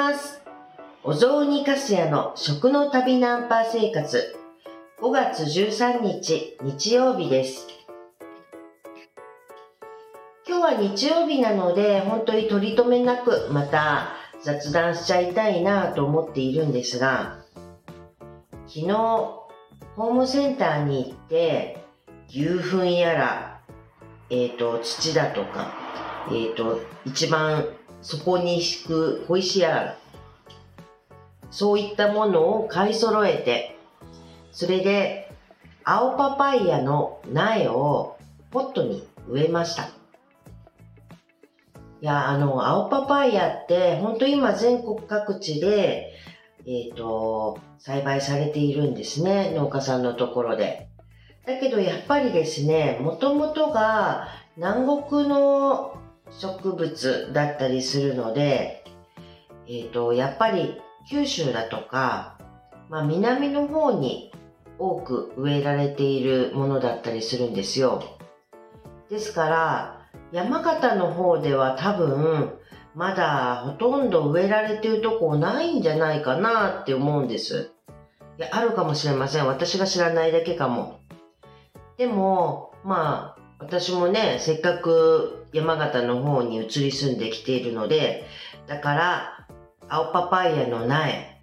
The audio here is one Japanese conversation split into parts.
ます。お雑煮かすやの食の旅ナンパ生活。5月13日日曜日です。今日は日曜日なので、本当に取り留めなくまた雑談しちゃいたいなと思っているんですが、昨日、ホームセンターに行って、牛糞やら、えっ、と、土だとか、えっ、と、一番そこに敷く小石やら、そういったものを買い揃えて、それで、青パパイヤの苗をポットに植えました。いや、あの、青パパイヤって、本当今全国各地で、えっ、と、栽培されているんですね、農家さんのところで。だけどやっぱりですね、もともとが南国の植物だったりするので、えっ、と、やっぱり九州だとか、まあ南の方に多く植えられているものだったりするんですよ。ですから、山形の方では多分、まだほとんど植えられてるとこないんじゃないかなって思うんです。いや、あるかもしれません。私が知らないだけかも。でも、まあ、私もね、せっかく山形の方に移り住んできているので、だから、青パパイヤの苗、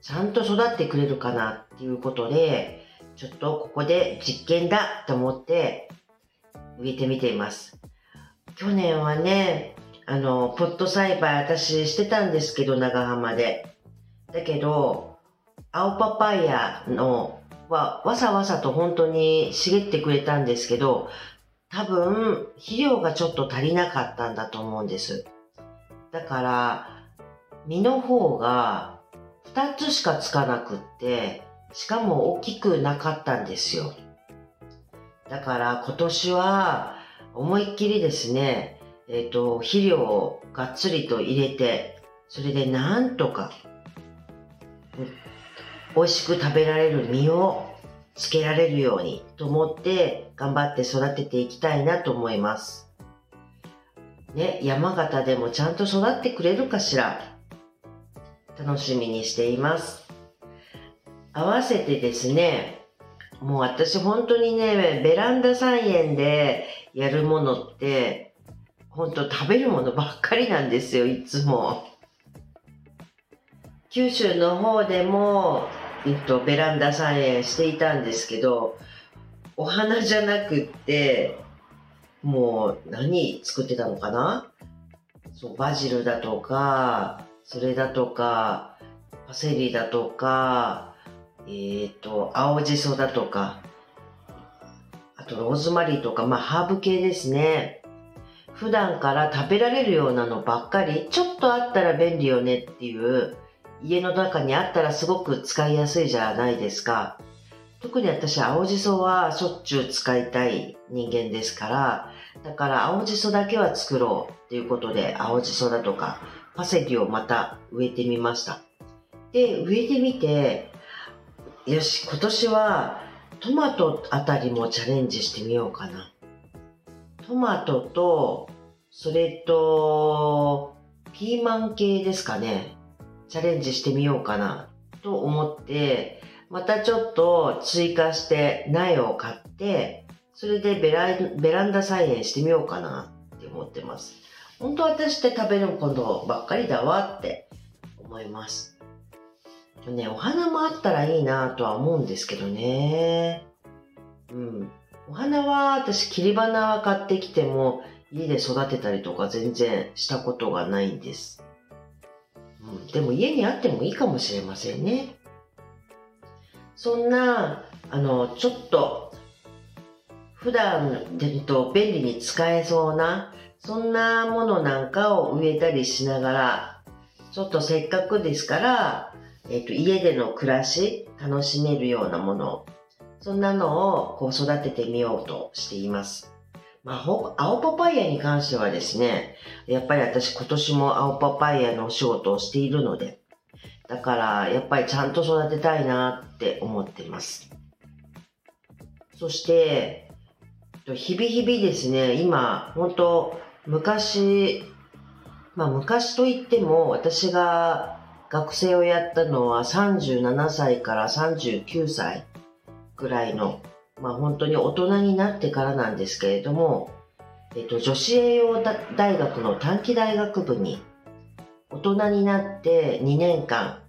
ちゃんと育ってくれるかなっていうことで、ちょっとここで実験だと思って植えてみています。去年はね、あの、ポット栽培私してたんですけど、長浜で。だけど、青パパイヤのはわさわさと本当に茂ってくれたんですけど、多分肥料がちょっと足りなかったんだと思うんです。だから、実の方が2つしかつかなくって、しかも大きくなかったんですよ。だから今年は思いっきりですね、えっ、と、肥料をがっつりと入れて、それでなんとか、美味しく食べられる実をつけられるようにと思って頑張って育てていきたいなと思います。ね、山形でもちゃんと育ってくれるかしら楽しみにしています。合わせてですね、もう私本当にね、ベランダ菜園でやるものって、本当食べるものばっかりなんですよ、いつも。九州の方でも、えっと、ベランダ菜園していたんですけど、お花じゃなくって、もう何作ってたのかな？そう、バジルだとか、それだとか、パセリだとか、えっ、と、青じそだとか、あとローズマリーとか、まあハーブ系ですね。普段から食べられるようなのばっかり、ちょっとあったら便利よねっていう、家の中にあったらすごく使いやすいじゃないですか。特に私、青じそはしょっちゅう使いたい人間ですから、だから青じそだけは作ろうっていうことで、青じそだとか、パセリをまた植えてみました。で、植えてみて、よし、今年はトマトあたりもチャレンジしてみようかな。トマトと、それと、ピーマン系ですかね。チャレンジしてみようかなと思って、またちょっと追加して苗を買って、それでベラベランダ菜園してみようかなって思ってます。本当私って食べることばっかりだわって思います。ね、お花もあったらいいなとは思うんですけどね。うん。お花は私切り花は買ってきても家で育てたりとか全然したことがないんです。うん、でも家にあってもいいかもしれませんね。そんな、あの、ちょっと、普段でと便利に使えそうな、そんなものなんかを植えたりしながら、ちょっとせっかくですから、えっ、と、家での暮らし、楽しめるようなもの、そんなのをこう育ててみようとしています。まあ、ほ青パパイヤに関してはですね、やっぱり私今年も青パパイヤのお仕事をしているので、だからやっぱりちゃんと育てたいなって思ってます。そして、日々日々ですね、今、本当昔まあ昔といっても私が学生をやったのは37歳から39歳ぐらいの、まあ本当に大人になってからなんですけれども、えっと、女子栄養大学の短期大学部に大人になって2年間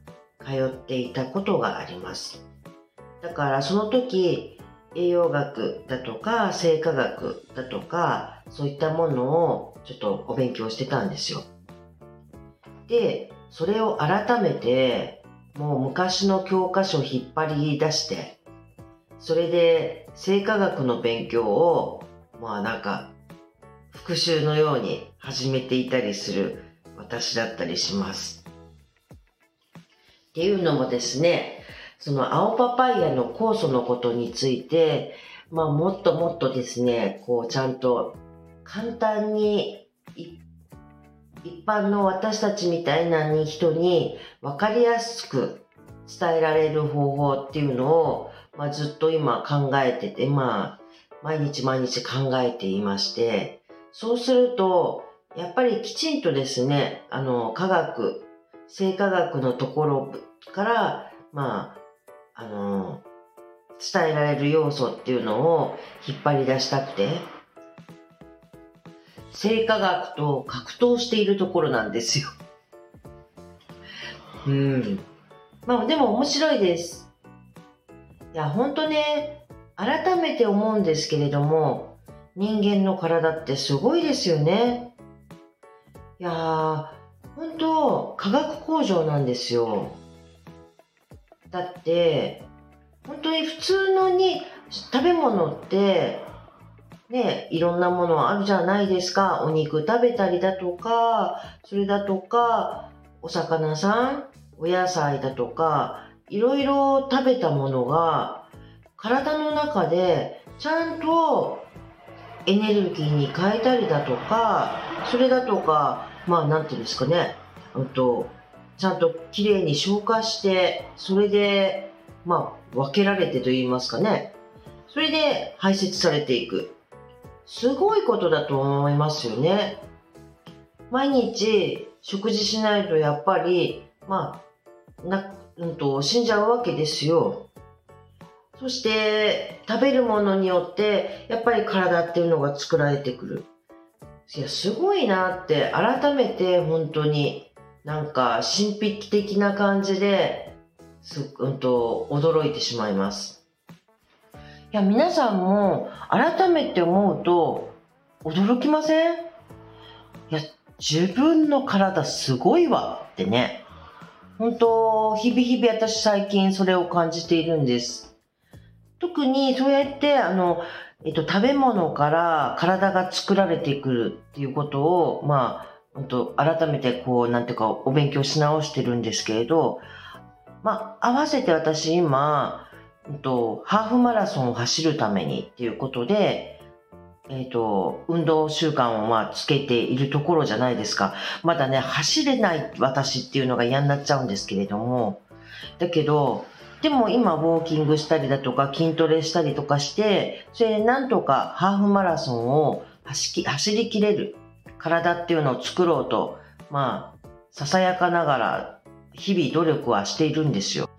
通っていたことがあります。だからその時栄養学だとか生化学だとかそういったものをちょっとお勉強してたんですよ。で、それを改めてもう昔の教科書を引っ張り出してそれで生化学の勉強をまあなんか復習のように始めていたりする私だったりします。っていうのもですね、その青パパイヤの酵素のことについて、まあもっともっとですね、こうちゃんと簡単に一般の私たちみたいな人に分かりやすく伝えられる方法っていうのを、まあ、ずっと今考えてて、まあ毎日毎日考えていまして、そうすると、やっぱりきちんとですね、あの、科学、生化学のところから、まあ、あの、伝えられる要素っていうのを引っ張り出したくて、生化学と格闘しているところなんですよ。うん。まあでも面白いです。いや、ほんとね、改めて思うんですけれども、人間の体ってすごいですよね。いやー、本当科学工場なんですよ。だって、本当に普通のに食べ物って、ね、いろんなものあるじゃないですか。お肉食べたりだとか、それだとか、お魚さん、お野菜だとか、いろいろ食べたものが、体の中でちゃんとエネルギーに変えたりだとか、それだとか、まあなんていうんですかね、うんと、ちゃんときれいに消化して、それで、まあ分けられてと言いますかね、それで排泄されていく。すごいことだと思いますよね。毎日食事しないとやっぱり、まあ、な、うんと、死んじゃうわけですよ。そして食べるものによってやっぱり体っていうのが作られてくる。いや、すごいなって改めて本当になんか神秘的な感じで、すうんと驚いてしまいます。いや、皆さんも改めて思うと驚きません？いや、自分の体すごいわってね。本当、日々日々私最近それを感じているんです。特にそうやってあの、えっと、食べ物から体が作られてくるっていうことを、まあ、本当改めてこう、なんていうか、お勉強し直してるんですけれど、まあ、合わせて私今、と、ハーフマラソンを走るためにっていうことで、えっ、と、運動習慣をまあつけているところじゃないですか。まだね、走れない私っていうのが嫌になっちゃうんですけれども、だけど、でも今ウォーキングしたりだとか筋トレしたりとかして、それでなんとかハーフマラソンを走りきれる体っていうのを作ろうと、まあ、ささやかながら日々努力はしているんですよ。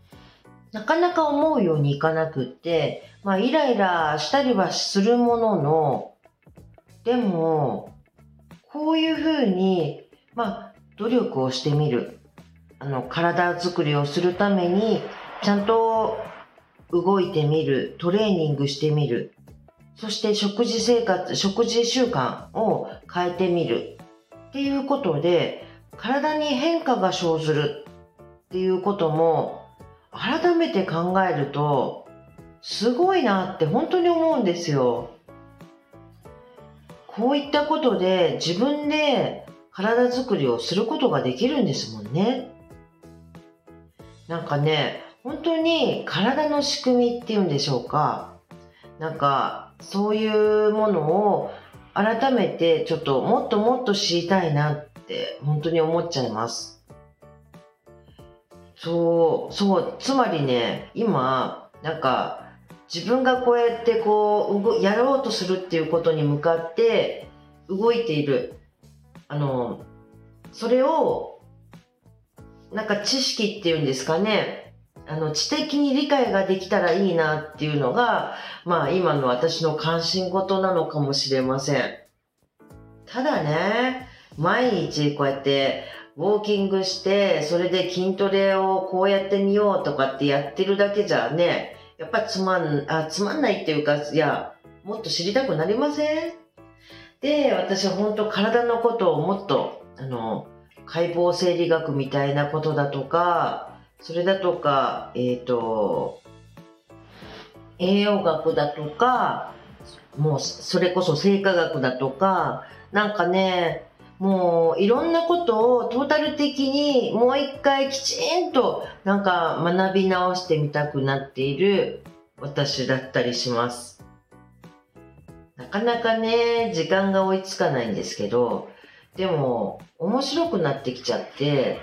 なかなか思うようにいかなくって、まあ、イライラしたりはするものの、でも、こういうふうに、まあ、努力をしてみる。あの、体づくりをするために、ちゃんと動いてみる、トレーニングしてみる、そして食事生活、食事習慣を変えてみるっていうことで、体に変化が生ずるっていうことも改めて考えると、すごいなって本当に思うんですよ。こういったことで自分で体づくりをすることができるんですもんね。なんかね、本当に体の仕組みっていうんでしょうか。なんか、そういうものを改めてちょっともっともっと知りたいなって本当に思っちゃいます。そう、そう、つまりね、今、なんか、自分がこうやってこう、やろうとするっていうことに向かって動いている、あの、それを、なんか知識っていうんですかね、あの、知的に理解ができたらいいなっていうのが、まあ今の私の関心事なのかもしれません。ただね、毎日こうやってウォーキングして、それで筋トレをこうやってみようとかってやってるだけじゃね、やっぱつまん、あ、つまんないっていうか、いや、もっと知りたくなりません？で、私は本当体のことをもっと、あの、解剖生理学みたいなことだとか、それだとか、えっ、ー、と、栄養学だとか、もうそれこそ生化学だとか、なんかね、もういろんなことをトータル的にもう一回きちんとなんか学び直してみたくなっている私だったりします。なかなかね、時間が追いつかないんですけど、でも面白くなってきちゃって、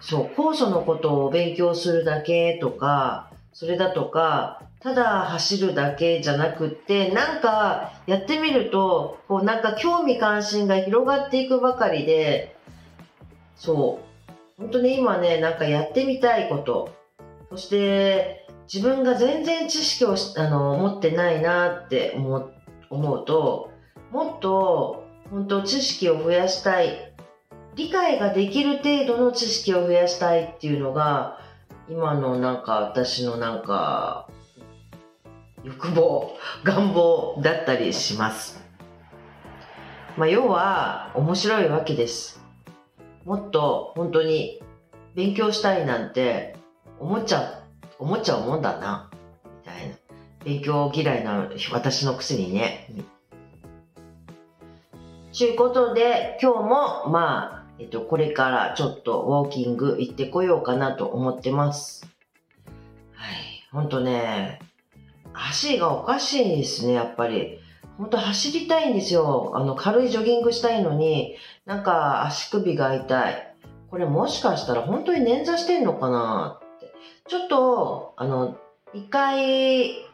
そう、酵素のことを勉強するだけとか、それだとか、ただ走るだけじゃなくって、なんかやってみると、こうなんか興味関心が広がっていくばかりで、そう、本当に今ね、なんかやってみたいこと、そして自分が全然知識をあの持ってないなって思うと、もっと本当知識を増やしたい、理解ができる程度の知識を増やしたいっていうのが、今のなんか私のなんか欲望、願望だったりします。まあ、要は面白いわけです。もっと本当に勉強したいなんて思っちゃう、思っちゃうもんだな、みたいな。勉強嫌いな私のくせにね。ちゅうことで、今日も、まあ、えっと、これからちょっとウォーキング行ってこようかなと思ってます。はい。ほんとね、足がおかしいですね、やっぱり。本当走りたいんですよ。あの、軽いジョギングしたいのに、なんか足首が痛い。これもしかしたら本当に捻挫してんのかなって。ちょっと、あの、一回、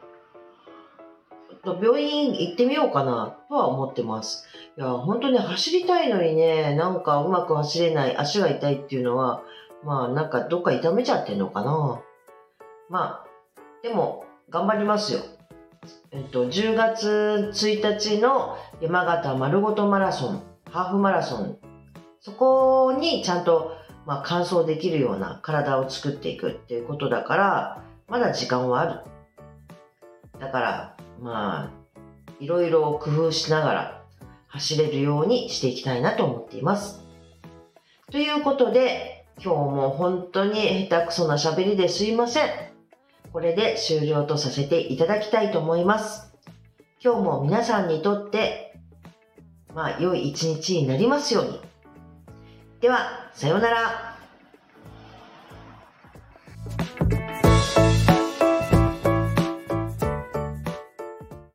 と病院行ってみようかなとは思ってます。いや、本当に走りたいのにね、なんかうまく走れない、足が痛いっていうのは、まあなんかどっか痛めちゃってんのかな。まあ、でも、頑張りますよ。えっと、10月1日の山形丸ごとマラソン、ハーフマラソン、そこにちゃんと、まあ、完走できるような体を作っていくっていうことだから、まだ時間はある。だから、まあ、いろいろ工夫しながら走れるようにしていきたいなと思っています。ということで、今日も本当に下手くそな喋りですいません。これで終了とさせていただきたいと思います。今日も皆さんにとって、まあ、良い一日になりますように。では、さようなら。